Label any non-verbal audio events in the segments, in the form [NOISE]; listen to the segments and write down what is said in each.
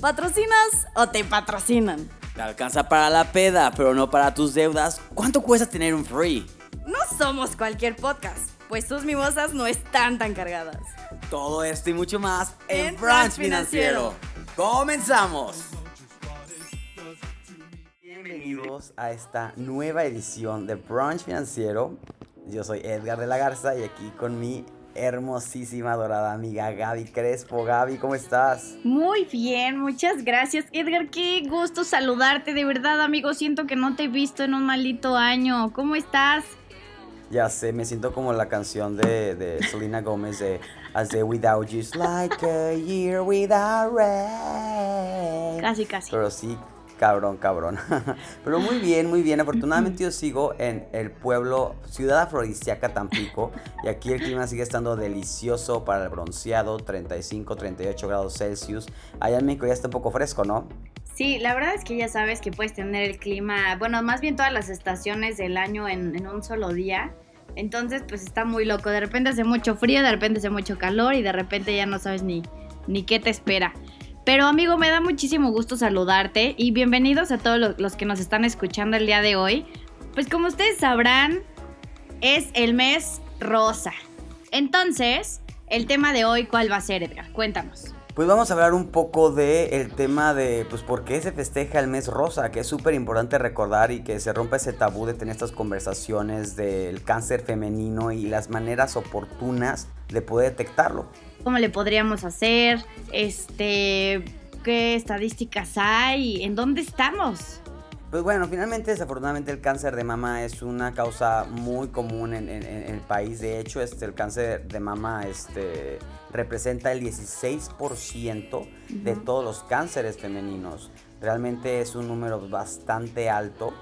¿Patrocinas o te patrocinan? Te alcanza para la peda, pero no para tus deudas. ¿Cuánto cuesta tener un free? No somos cualquier podcast, pues tus mimosas no están tan cargadas. Todo esto y mucho más en, En Brunch Brunch Financiero. ¡Comenzamos! Bienvenidos a esta nueva edición de Brunch Financiero. Yo soy Edgar de la Garza y aquí con mi hermosísima dorada amiga Gaby Crespo. Gaby, ¿cómo estás? Muy bien, muchas gracias Edgar, qué gusto saludarte, de verdad amigo, siento que no te he visto en un maldito año. ¿Cómo estás? Ya sé, me siento como la canción de, de Selena Gomez de As the Without You like a year without rain. Casi, casi. Pero sí, cabrón, cabrón. [LAUGHS] Pero muy bien, muy bien. Afortunadamente yo sigo en el pueblo, ciudad afrodisíaca Tampico. Y aquí el clima sigue estando delicioso para el bronceado, 35, 38 grados Celsius. Allá en México ya está un poco fresco, ¿no? Sí, la verdad es que ya sabes que puedes tener el clima, bueno, más bien todas las estaciones del año en, en un solo día. Entonces, pues está muy loco. De repente hace mucho frío, de repente hace mucho calor y de repente ya no sabes ni, ni qué te espera. Pero amigo, me da muchísimo gusto saludarte y bienvenidos a todos los, que nos están escuchando el día de hoy. Pues como ustedes sabrán, es el mes rosa. Entonces, el tema de hoy, ¿cuál va a ser, Edgar? Cuéntanos. Pues vamos a hablar un poco del el tema de, pues, por qué se festeja el mes rosa, que es súper importante recordar y que se rompa ese tabú de tener estas conversaciones del cáncer femenino y las maneras oportunas de poder detectarlo. ¿Cómo le podríamos hacer? Este, ¿qué estadísticas hay? ¿En dónde estamos? Pues bueno, finalmente desafortunadamente el cáncer de mama es una causa muy común en, en- en el país. De hecho, este, el cáncer de mama este, representa el 16% de todos los cánceres femeninos. Realmente es un número bastante alto.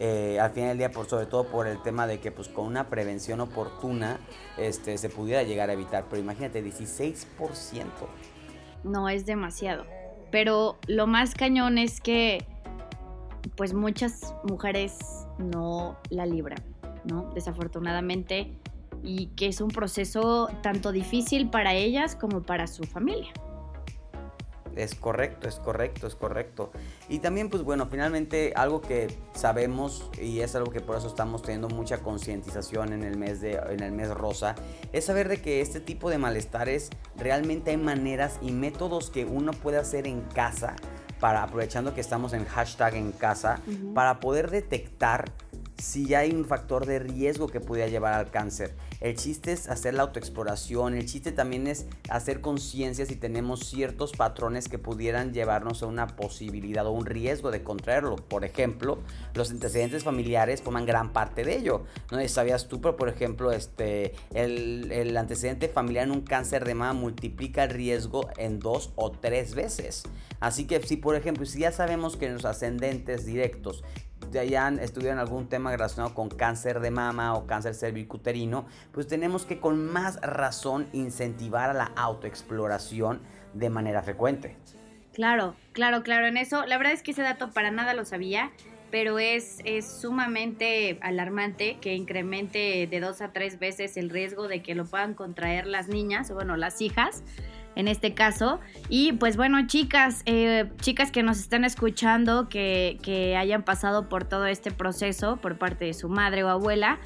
Eh, al final del día, por, sobre todo por el tema de que pues, con una prevención oportuna este, se pudiera llegar a evitar. Pero imagínate, 16%. No es demasiado. Pero lo más cañón es que, pues muchas mujeres no la libran, ¿no? Desafortunadamente. Y que es un proceso tanto difícil para ellas como para su familia. Es correcto, es correcto, es correcto. Y también, pues bueno, finalmente algo que sabemos y es algo que por eso estamos teniendo mucha concientización en el mes de, en el mes rosa, es saber de que este tipo de malestares realmente hay maneras y métodos que uno puede hacer en casa para aprovechando que estamos en hashtag en casa para poder detectar si hay un factor de riesgo que pudiera llevar al cáncer. El chiste es hacer la autoexploración, el chiste también es hacer conciencia si tenemos ciertos patrones que pudieran llevarnos a una posibilidad o un riesgo de contraerlo. Por ejemplo, los antecedentes familiares forman gran parte de ello. No sabías tú, pero por ejemplo, este, el, el antecedente familiar en un cáncer de mama multiplica el riesgo en dos o tres veces. Así que si por ejemplo, si ya sabemos que los ascendentes directos ya hayan estuvieron algún tema relacionado con cáncer de mama o cáncer cervicuterino, pues tenemos que con más razón incentivar a la autoexploración de manera frecuente. Claro, claro, claro. En eso, la verdad es que ese dato para nada lo sabía, pero es, es sumamente alarmante que incremente de dos a tres veces el riesgo de que lo puedan contraer las niñas, o bueno, las hijas, en este caso. Y pues bueno, chicas, eh, chicas que nos están escuchando, que, hayan pasado por todo este proceso por parte de su madre o abuela,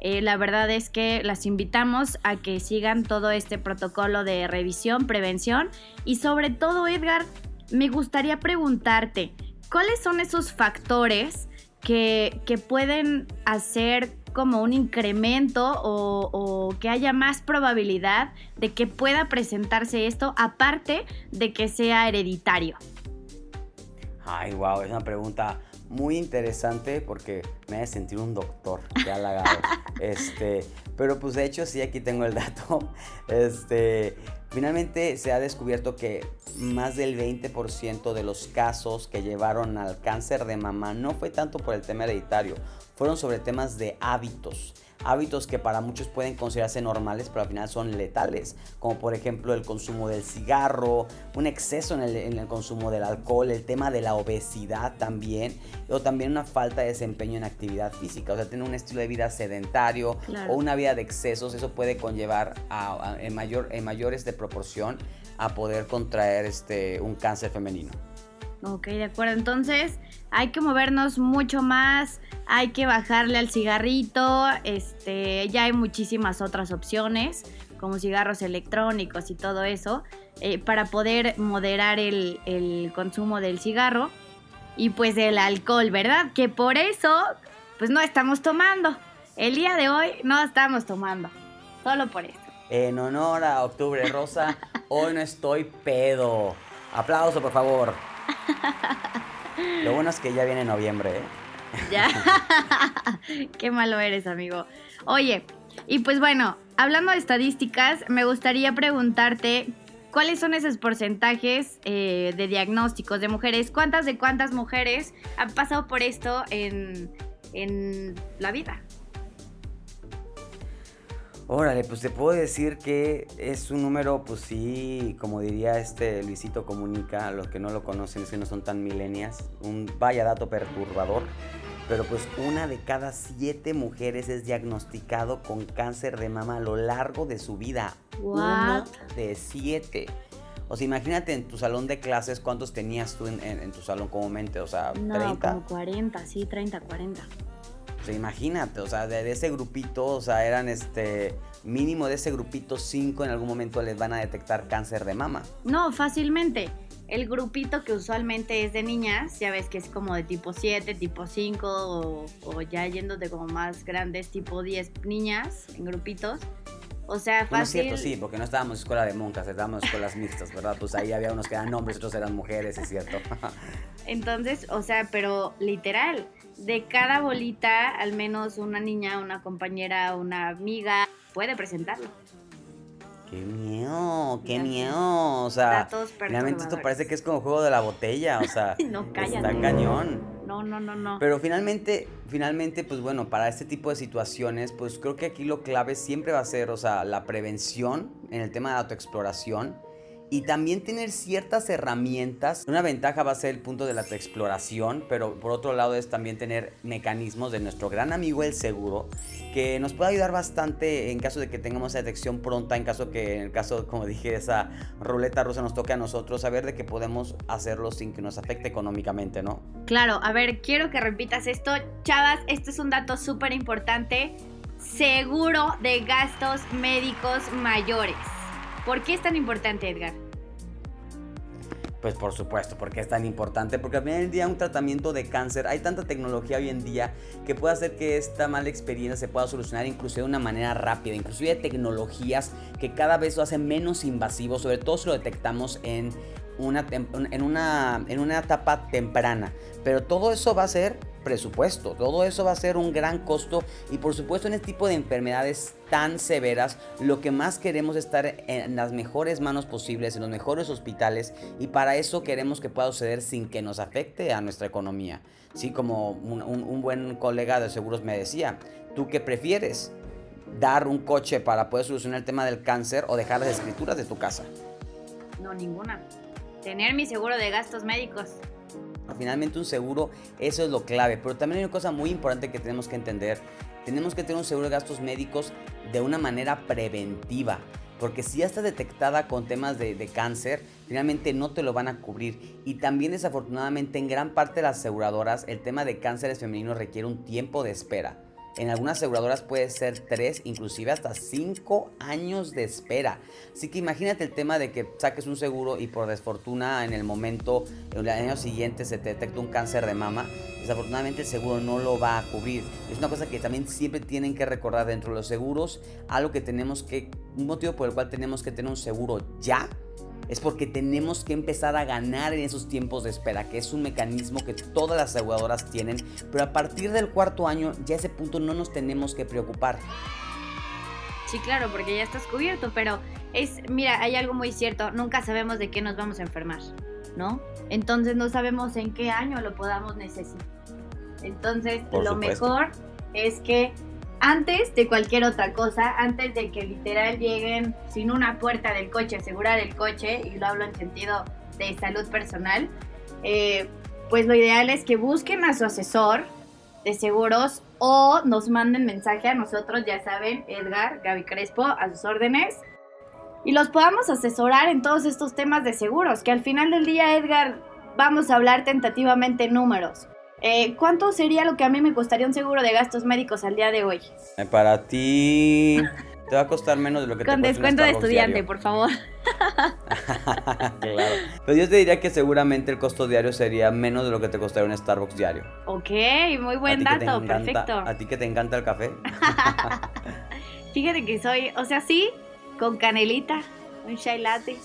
eh, la verdad es que las invitamos a que sigan todo este protocolo de revisión, prevención y sobre todo, Edgar, me gustaría preguntarte, ¿cuáles son esos factores que, que pueden hacer como un incremento o, o que haya más probabilidad de que pueda presentarse esto, aparte de que sea hereditario? Ay, wow, es una pregunta muy interesante porque me hace sentir un doctor, qué halagado. [LAUGHS] este, pero pues de hecho sí, aquí tengo el dato. Este, finalmente se ha descubierto que más del 20% de los casos que llevaron al cáncer de mama no fue tanto por el tema hereditario, fueron sobre temas de hábitos. hábitos que para muchos pueden considerarse normales, pero al final son letales, como por ejemplo el consumo del cigarro, un exceso en el, en el consumo del alcohol, el tema de la obesidad también, o también una falta de desempeño en actividad física, o sea, tener un estilo de vida sedentario Claro. o una vida de excesos, eso puede conllevar a, a- en, mayor, en mayores de proporción a poder contraer este, un cáncer femenino. Ok, de acuerdo. Entonces hay que movernos mucho más, hay que bajarle al cigarrito, este, ya hay muchísimas otras opciones, como cigarros electrónicos y todo eso, eh, para poder moderar el, el consumo del cigarro y pues del alcohol, ¿verdad? Que por eso, pues no estamos tomando. El día de hoy no estamos tomando, solo por eso. En honor a Octubre Rosa, hoy no estoy pedo. Aplauso, por favor. [LAUGHS] Lo bueno es que ya viene noviembre, ¿eh? [LAUGHS] Ya. Qué malo eres, amigo. Oye, y pues bueno, hablando de estadísticas, me gustaría preguntarte cuáles son esos porcentajes eh, de diagnósticos de mujeres. ¿Cuántas de cuántas mujeres han pasado por esto en, en la vida? Órale, pues te puedo decir que es un número, pues sí, como diría este Luisito Comunica, a los que no lo conocen es que no son tan milenias, un vaya dato perturbador, pero pues una de cada siete mujeres es diagnosticado con cáncer de mama a lo largo de su vida. Una de siete. O sea, imagínate en tu salón de clases, ¿cuántos tenías tú en, tu salón comúnmente? O sea, no, 30. Como 40, sí, 30, 40 imagínate, o sea, de, ese grupito, o sea, eran este mínimo de ese grupito, cinco en algún momento les van a detectar cáncer de mama. No, fácilmente. El grupito que usualmente es de niñas, ya ves que es como de tipo 7, tipo 5 o, o ya yéndote como más grandes, tipo 10 niñas en grupitos. O sea, fácil. Bueno, es cierto, sí, porque no estábamos en escuela de monjas, estábamos en escuelas mixtas, ¿verdad? Pues ahí había unos que eran hombres, otros eran mujeres, es cierto. [LAUGHS] Entonces, o sea, pero literal, de cada bolita, al menos una niña, una compañera, una amiga puede presentarlo. Qué miedo, qué miedo. O sea, realmente esto parece que es como juego de la botella. O sea, [LAUGHS] no, está cañón. No, no, no, no. Pero finalmente, finalmente, pues bueno, para este tipo de situaciones, pues creo que aquí lo clave siempre va a ser, o sea, la prevención en el tema de autoexploración y también tener ciertas herramientas. Una ventaja va a ser el punto de la exploración, pero por otro lado es también tener mecanismos de nuestro gran amigo el seguro, que nos puede ayudar bastante en caso de que tengamos detección pronta, en caso que, en el caso, como dije, esa ruleta rusa nos toque a nosotros, saber de que podemos hacerlo sin que nos afecte económicamente, ¿no? Claro, a ver, quiero que repitas esto. Chavas, este es un dato súper importante. Seguro de gastos médicos mayores. ¿Por qué es tan importante, Edgar? Pues por supuesto, porque es tan importante, porque al final del día un tratamiento de cáncer, hay tanta tecnología hoy en día que puede hacer que esta mala experiencia se pueda solucionar incluso de una manera rápida, inclusive tecnologías que cada vez lo hacen menos invasivo, sobre todo si lo detectamos en una, en una, en una etapa temprana. Pero todo eso va a ser presupuesto, todo eso va a ser un gran costo y por supuesto en este tipo de enfermedades tan severas, lo que más queremos es estar en las mejores manos posibles, en los mejores hospitales y para eso queremos que pueda suceder sin que nos afecte a nuestra economía. Sí, como un, un buen colega de seguros me decía, ¿tú qué prefieres? ¿Dar un coche para poder solucionar el tema del cáncer o dejar las escrituras de tu casa? No, ninguna tener mi seguro de gastos médicos. Finalmente un seguro, eso es lo clave, pero también hay una cosa muy importante que tenemos que entender. Tenemos que tener un seguro de gastos médicos de una manera preventiva, porque si ya está detectada con temas de, de cáncer, finalmente no te lo van a cubrir. Y también desafortunadamente en gran parte de las aseguradoras el tema de cánceres femeninos requiere un tiempo de espera. En algunas aseguradoras puede ser 3, inclusive hasta 5 años de espera. Así que imagínate el tema de que saques un seguro y por desfortuna en el momento, en el año siguiente se te detecta un cáncer de mama. Desafortunadamente el seguro no lo va a cubrir. Es una cosa que también siempre tienen que recordar dentro de los seguros. Algo que tenemos que, un motivo por el cual tenemos que tener un seguro ya es porque tenemos que empezar a ganar en esos tiempos de espera, que es un mecanismo que todas las aseguradoras tienen, pero a partir del cuarto año ya ese punto no nos tenemos que preocupar. Sí, claro, porque ya estás cubierto, pero es, mira, hay algo muy cierto, nunca sabemos de qué nos vamos a enfermar, ¿no? Entonces no sabemos en qué año lo podamos necesitar. Entonces, lo mejor es que antes de cualquier otra cosa, antes de que literal lleguen sin una puerta del coche, asegurar el coche, y lo hablo en sentido de salud personal, eh, pues lo ideal es que busquen a su asesor de seguros o nos manden mensaje a nosotros, ya saben, Edgar, Gaby Crespo, a sus órdenes, y los podamos asesorar en todos estos temas de seguros, que al final del día, Edgar, vamos a hablar tentativamente números. Eh, ¿Cuánto sería lo que a mí me costaría un seguro de gastos médicos al día de hoy? Eh, para ti te va a costar menos de lo que Con te descuento de estudiante, por favor. [LAUGHS] claro. Pero yo te diría que seguramente el costo diario sería menos de lo que te costaría un Starbucks diario. Ok, muy buen dato, perfecto. ¿A ti que te encanta el café? [LAUGHS] Fíjate que soy, o sea, sí, con canelita, un chai latte.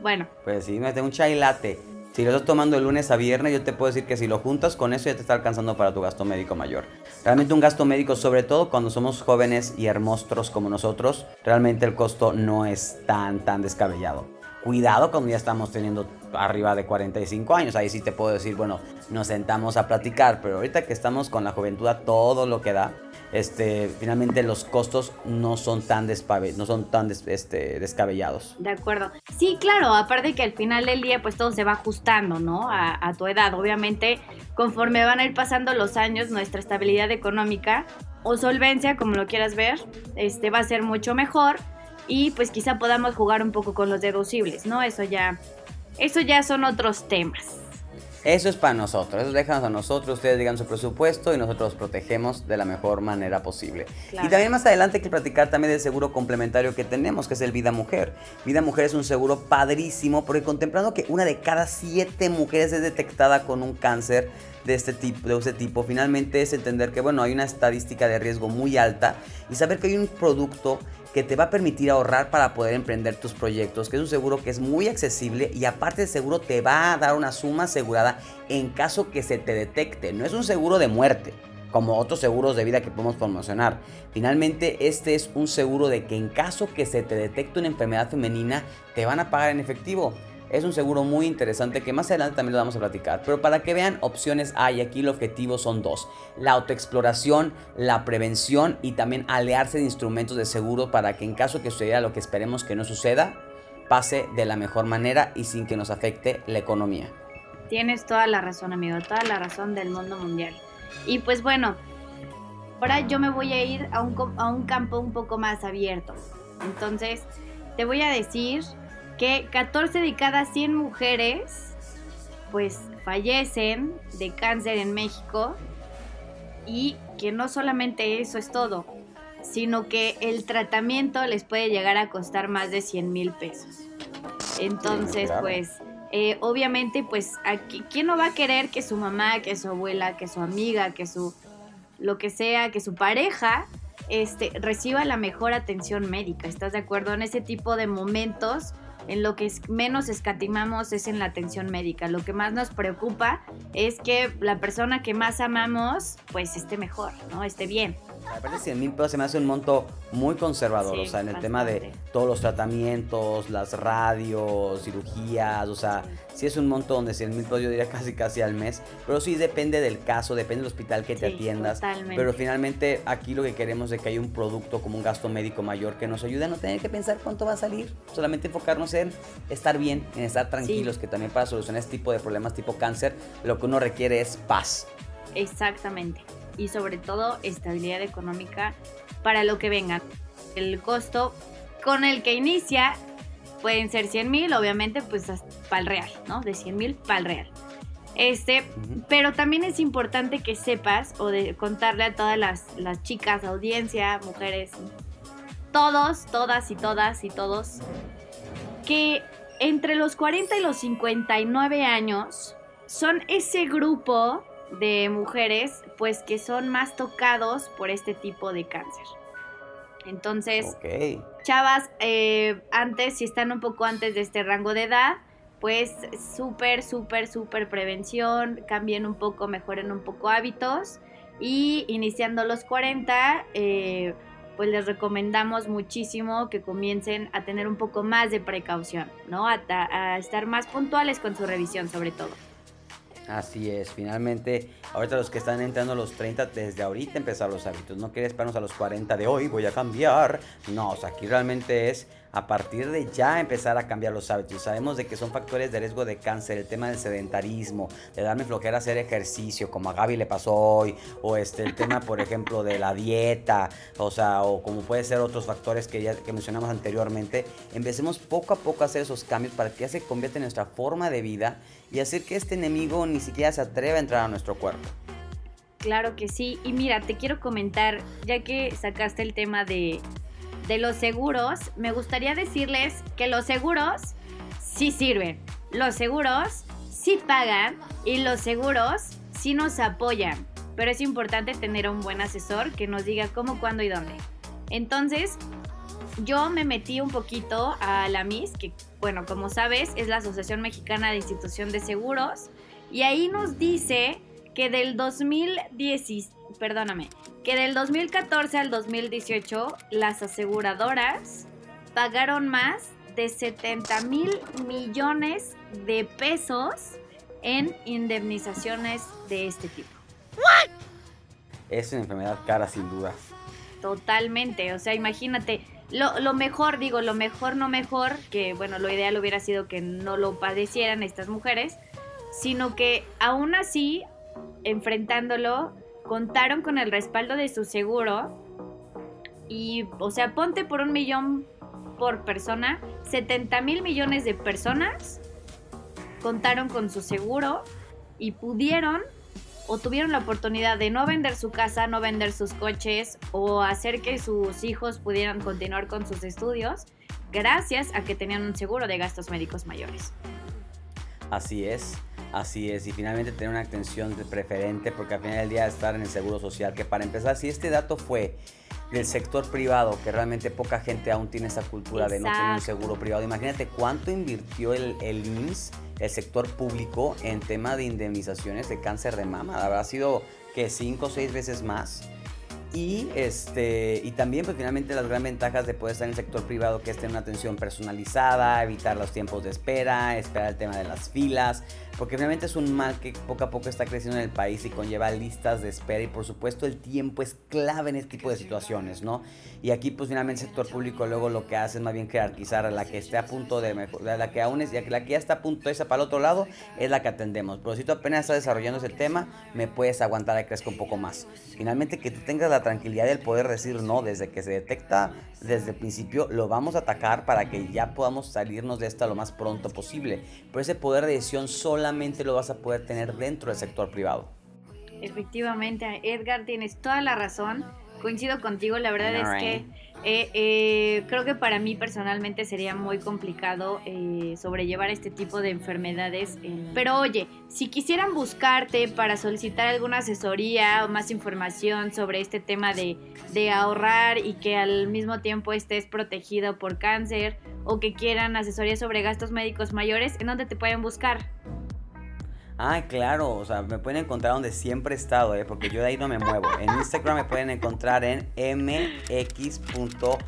Bueno. Pues sí, me tengo un chai latte. Si lo estás tomando de lunes a viernes, yo te puedo decir que si lo juntas con eso ya te está alcanzando para tu gasto médico mayor. Realmente un gasto médico, sobre todo cuando somos jóvenes y hermosos como nosotros, realmente el costo no es tan, tan descabellado. Cuidado cuando ya estamos teniendo arriba de 45 años, ahí sí te puedo decir, bueno, nos sentamos a platicar, pero ahorita que estamos con la juventud todo lo que da, este, finalmente los costos no son tan, no son tan este, descabellados. De acuerdo. Sí, claro, aparte que al final del día pues todo se va ajustando, ¿no? A, a tu edad. Obviamente, conforme van a ir pasando los años, nuestra estabilidad económica o solvencia, como lo quieras ver, este, va a ser mucho mejor y pues quizá podamos jugar un poco con los deducibles, ¿no? Eso ya, eso ya son otros temas. Eso es para nosotros, eso déjanos a nosotros, ustedes digan su presupuesto y nosotros los protegemos de la mejor manera posible. Y también más adelante hay que platicar también del seguro complementario que tenemos, que es el Vida Mujer. Vida Mujer es un seguro padrísimo porque contemplando que una de cada siete mujeres es detectada con un cáncer de este tipo, de este tipo, finalmente es entender que bueno, hay una estadística de riesgo muy alta y saber que hay un producto que te va a permitir ahorrar para poder emprender tus proyectos, que es un seguro que es muy accesible y aparte de seguro te va a dar una suma asegurada en caso que se te detecte. No es un seguro de muerte como otros seguros de vida que podemos promocionar. Finalmente, este es un seguro de que en caso que se te detecte una enfermedad femenina, te van a pagar en efectivo. Es un seguro muy interesante que más adelante también lo vamos a platicar. Pero para que vean, opciones hay. Aquí el objetivo son dos. La autoexploración, la prevención y también alearse de instrumentos de seguro para que en caso que suceda lo que esperemos que no suceda, pase de la mejor manera y sin que nos afecte la economía. Tienes toda la razón, amigo. Toda la razón del mundo mundial. Y pues bueno, ahora yo me voy a ir a un, a un campo un poco más abierto. Entonces, te voy a decir que 14 de cada 100 mujeres pues fallecen de cáncer en México y que no solamente eso es todo, sino que el tratamiento les puede llegar a costar más de 100 mil pesos. Entonces, pues, eh, obviamente, pues, aquí, ¿quién no va a querer que su mamá, que su abuela, que su amiga, que su, lo que sea, que su pareja, este, reciba la mejor atención médica? ¿Estás de acuerdo? En ese tipo de momentos en lo que menos escatimamos es en la atención médica. Lo que más nos preocupa es que la persona que más amamos pues esté mejor, ¿no? Esté bien. Aparte 100 mil pesos se me hace un monto muy conservador, o sea, en el tema de todos los tratamientos, las radios, cirugías, o sea, sí, es un monto donde 100 mil pesos yo diría [LAUGHS] casi casi al mes, pero sí depende del caso, depende del hospital que te atiendas, pero finalmente aquí lo que queremos es que haya un producto como un gasto médico mayor que nos ayude a no tener que pensar cuánto va a salir, solamente enfocarnos en estar bien, en estar tranquilos, que también para solucionar este tipo de problemas tipo cáncer, lo que uno requiere es paz. Exactamente y sobre todo estabilidad económica para lo que venga. El costo con el que inicia pueden ser 100 mil, obviamente, pues para el real, ¿no? De 100 mil para el real. Este, pero también es importante que sepas o de contarle a todas las, las chicas, audiencia, mujeres, todos, todas y todas y todos, que entre los 40 y los 59 años son ese grupo de mujeres, pues que son más tocados por este tipo de cáncer. Entonces, chavas, eh, antes, si están un poco antes de este rango de edad, pues súper, súper, súper prevención, cambien un poco, mejoren un poco hábitos y iniciando los 40, eh, pues les recomendamos muchísimo que comiencen a tener un poco más de precaución, ¿no? a estar más puntuales con su revisión sobre todo. Así es, finalmente, ahorita los que están entrando a los 30, desde ahorita empezar los hábitos. No quieres esperarnos a los 40 de hoy, voy a cambiar. No, o sea, aquí realmente es a partir de ya empezar a cambiar los hábitos. Sabemos de que son factores de riesgo de cáncer, el tema del sedentarismo, de darme flojera hacer ejercicio, como a Gaby le pasó hoy, o este, el tema, por ejemplo, de la dieta, o sea, o como puede ser otros factores que ya que mencionamos anteriormente. Empecemos poco a poco a hacer esos cambios para que ya se convierta en nuestra forma de vida y hacer que este enemigo ni siquiera se atreva a entrar a nuestro cuerpo. Claro que sí. Y mira, te quiero comentar, ya que sacaste el tema de, de los seguros, me gustaría decirles que los seguros sí sirven. Los seguros sí pagan y los seguros sí nos apoyan. Pero es importante tener un buen asesor que nos diga cómo, cuándo y dónde. Entonces, yo me metí un poquito a la MIS, que bueno, como sabes, es la Asociación Mexicana de Institución de Seguros. Y ahí nos dice que del 2010, perdóname, que del 2014 al 2018 las aseguradoras pagaron más de 70 mil millones de pesos en indemnizaciones de este tipo. Es una enfermedad cara sin duda. Totalmente, o sea, imagínate, lo, lo, mejor, digo, lo mejor no mejor, que bueno, lo ideal hubiera sido que no lo padecieran estas mujeres, sino que aún así enfrentándolo, contaron con el respaldo de su seguro. Y, o sea, ponte por un millón por persona, 70 mil millones de personas contaron con su seguro y pudieron o tuvieron la oportunidad de no vender su casa, no vender sus coches o hacer que sus hijos pudieran continuar con sus estudios gracias a que tenían un seguro de gastos médicos mayores. Así es. Así es, y finalmente tener una atención preferente, porque al final del día estar en el seguro social, que para empezar, si este dato fue del sector privado, que realmente poca gente aún tiene esa cultura de no tener un seguro privado, imagínate cuánto invirtió el, el IMSS, el sector público, en tema de indemnizaciones de cáncer de mama. Habrá sido que cinco o seis veces más. Y, este, y también pues finalmente las grandes ventajas de poder estar en el sector privado que es tener una atención personalizada, evitar los tiempos de espera, esperar el tema de las filas, porque finalmente es un mal que poco a poco está creciendo en el país y conlleva listas de espera y por supuesto el tiempo es clave en este tipo de situaciones, ¿no? Y aquí pues finalmente el sector público luego lo que hace es más bien jerarquizar a la que esté a punto de mejorar, la que aún es, ya que la que ya está a punto de irse para el otro lado es la que atendemos, pero si tú apenas estás desarrollando ese tema, me puedes aguantar a que crezca un poco más. Finalmente que tú tengas la tranquilidad del poder decir no desde que se detecta desde el principio lo vamos a atacar para que ya podamos salirnos de esta lo más pronto posible. Pero ese poder de decisión solamente lo vas a poder tener dentro del sector privado. Efectivamente, Edgar, tienes toda la razón. Coincido contigo, la verdad es que eh, eh, creo que para mí personalmente sería muy complicado eh, sobrellevar este tipo de enfermedades. Pero oye, si quisieran buscarte para solicitar alguna asesoría o más información sobre este tema de, de ahorrar y que al mismo tiempo estés protegido por cáncer o que quieran asesoría sobre gastos médicos mayores, ¿en dónde te pueden buscar? Ah, claro, o sea, me pueden encontrar donde siempre he estado, ¿eh? porque yo de ahí no me muevo. En Instagram me pueden encontrar en mx.werk,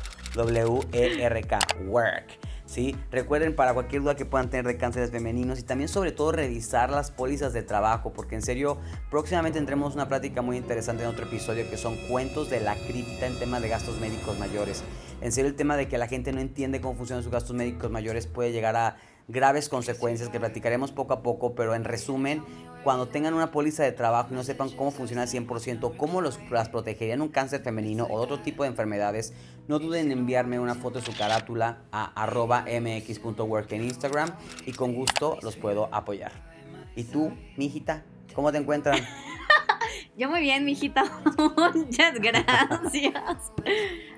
work. ¿sí? Recuerden para cualquier duda que puedan tener de cánceres femeninos y también sobre todo revisar las pólizas de trabajo, porque en serio, próximamente tendremos una plática muy interesante en otro episodio que son cuentos de la crítica en tema de gastos médicos mayores. En serio, el tema de que la gente no entiende cómo funcionan sus gastos médicos mayores puede llegar a graves consecuencias que platicaremos poco a poco, pero en resumen, cuando tengan una póliza de trabajo y no sepan cómo funciona al 100%, cómo los, las protegerían un cáncer femenino o otro tipo de enfermedades, no duden en enviarme una foto de su carátula a arroba mx.work en Instagram y con gusto los puedo apoyar. ¿Y tú, mi hijita, cómo te encuentran? [LAUGHS] Yo muy bien, mijita. [LAUGHS] Muchas gracias.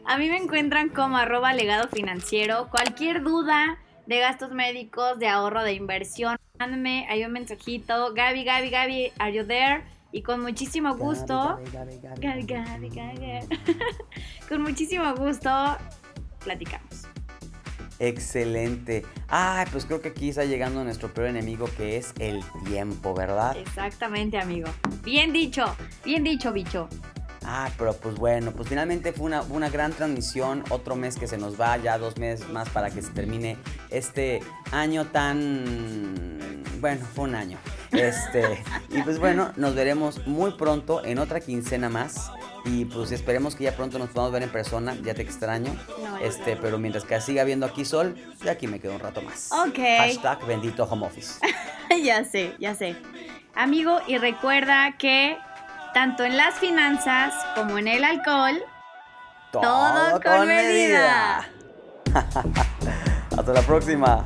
A mí me encuentran como arroba legado financiero. Cualquier duda, de gastos médicos, de ahorro, de inversión. Mándame ahí un mensajito. Gaby, Gaby, Gaby, are you there? Y con muchísimo gusto. Gaby, Gaby, Gaby, [LAUGHS] con muchísimo gusto platicamos. Excelente. Ay, pues creo que aquí está llegando nuestro peor enemigo que es el tiempo, ¿verdad? Exactamente, amigo. Bien dicho, bien dicho, bicho. Ah, pero pues bueno, pues finalmente fue una, una, gran transmisión, otro mes que se nos va, ya dos meses más para que se termine este año tan... Bueno, fue un año. Este, [LAUGHS] y pues bueno, nos veremos muy pronto en otra quincena más. Y pues esperemos que ya pronto nos podamos ver en persona. Ya te extraño. este, pero mientras que siga viendo aquí sol, ya aquí me quedo un rato más. Ok. Hashtag bendito home office. [LAUGHS] ya sé, ya sé. Amigo, y recuerda que tanto en las finanzas como en el alcohol, todo, con, medida. [LAUGHS] Hasta la próxima.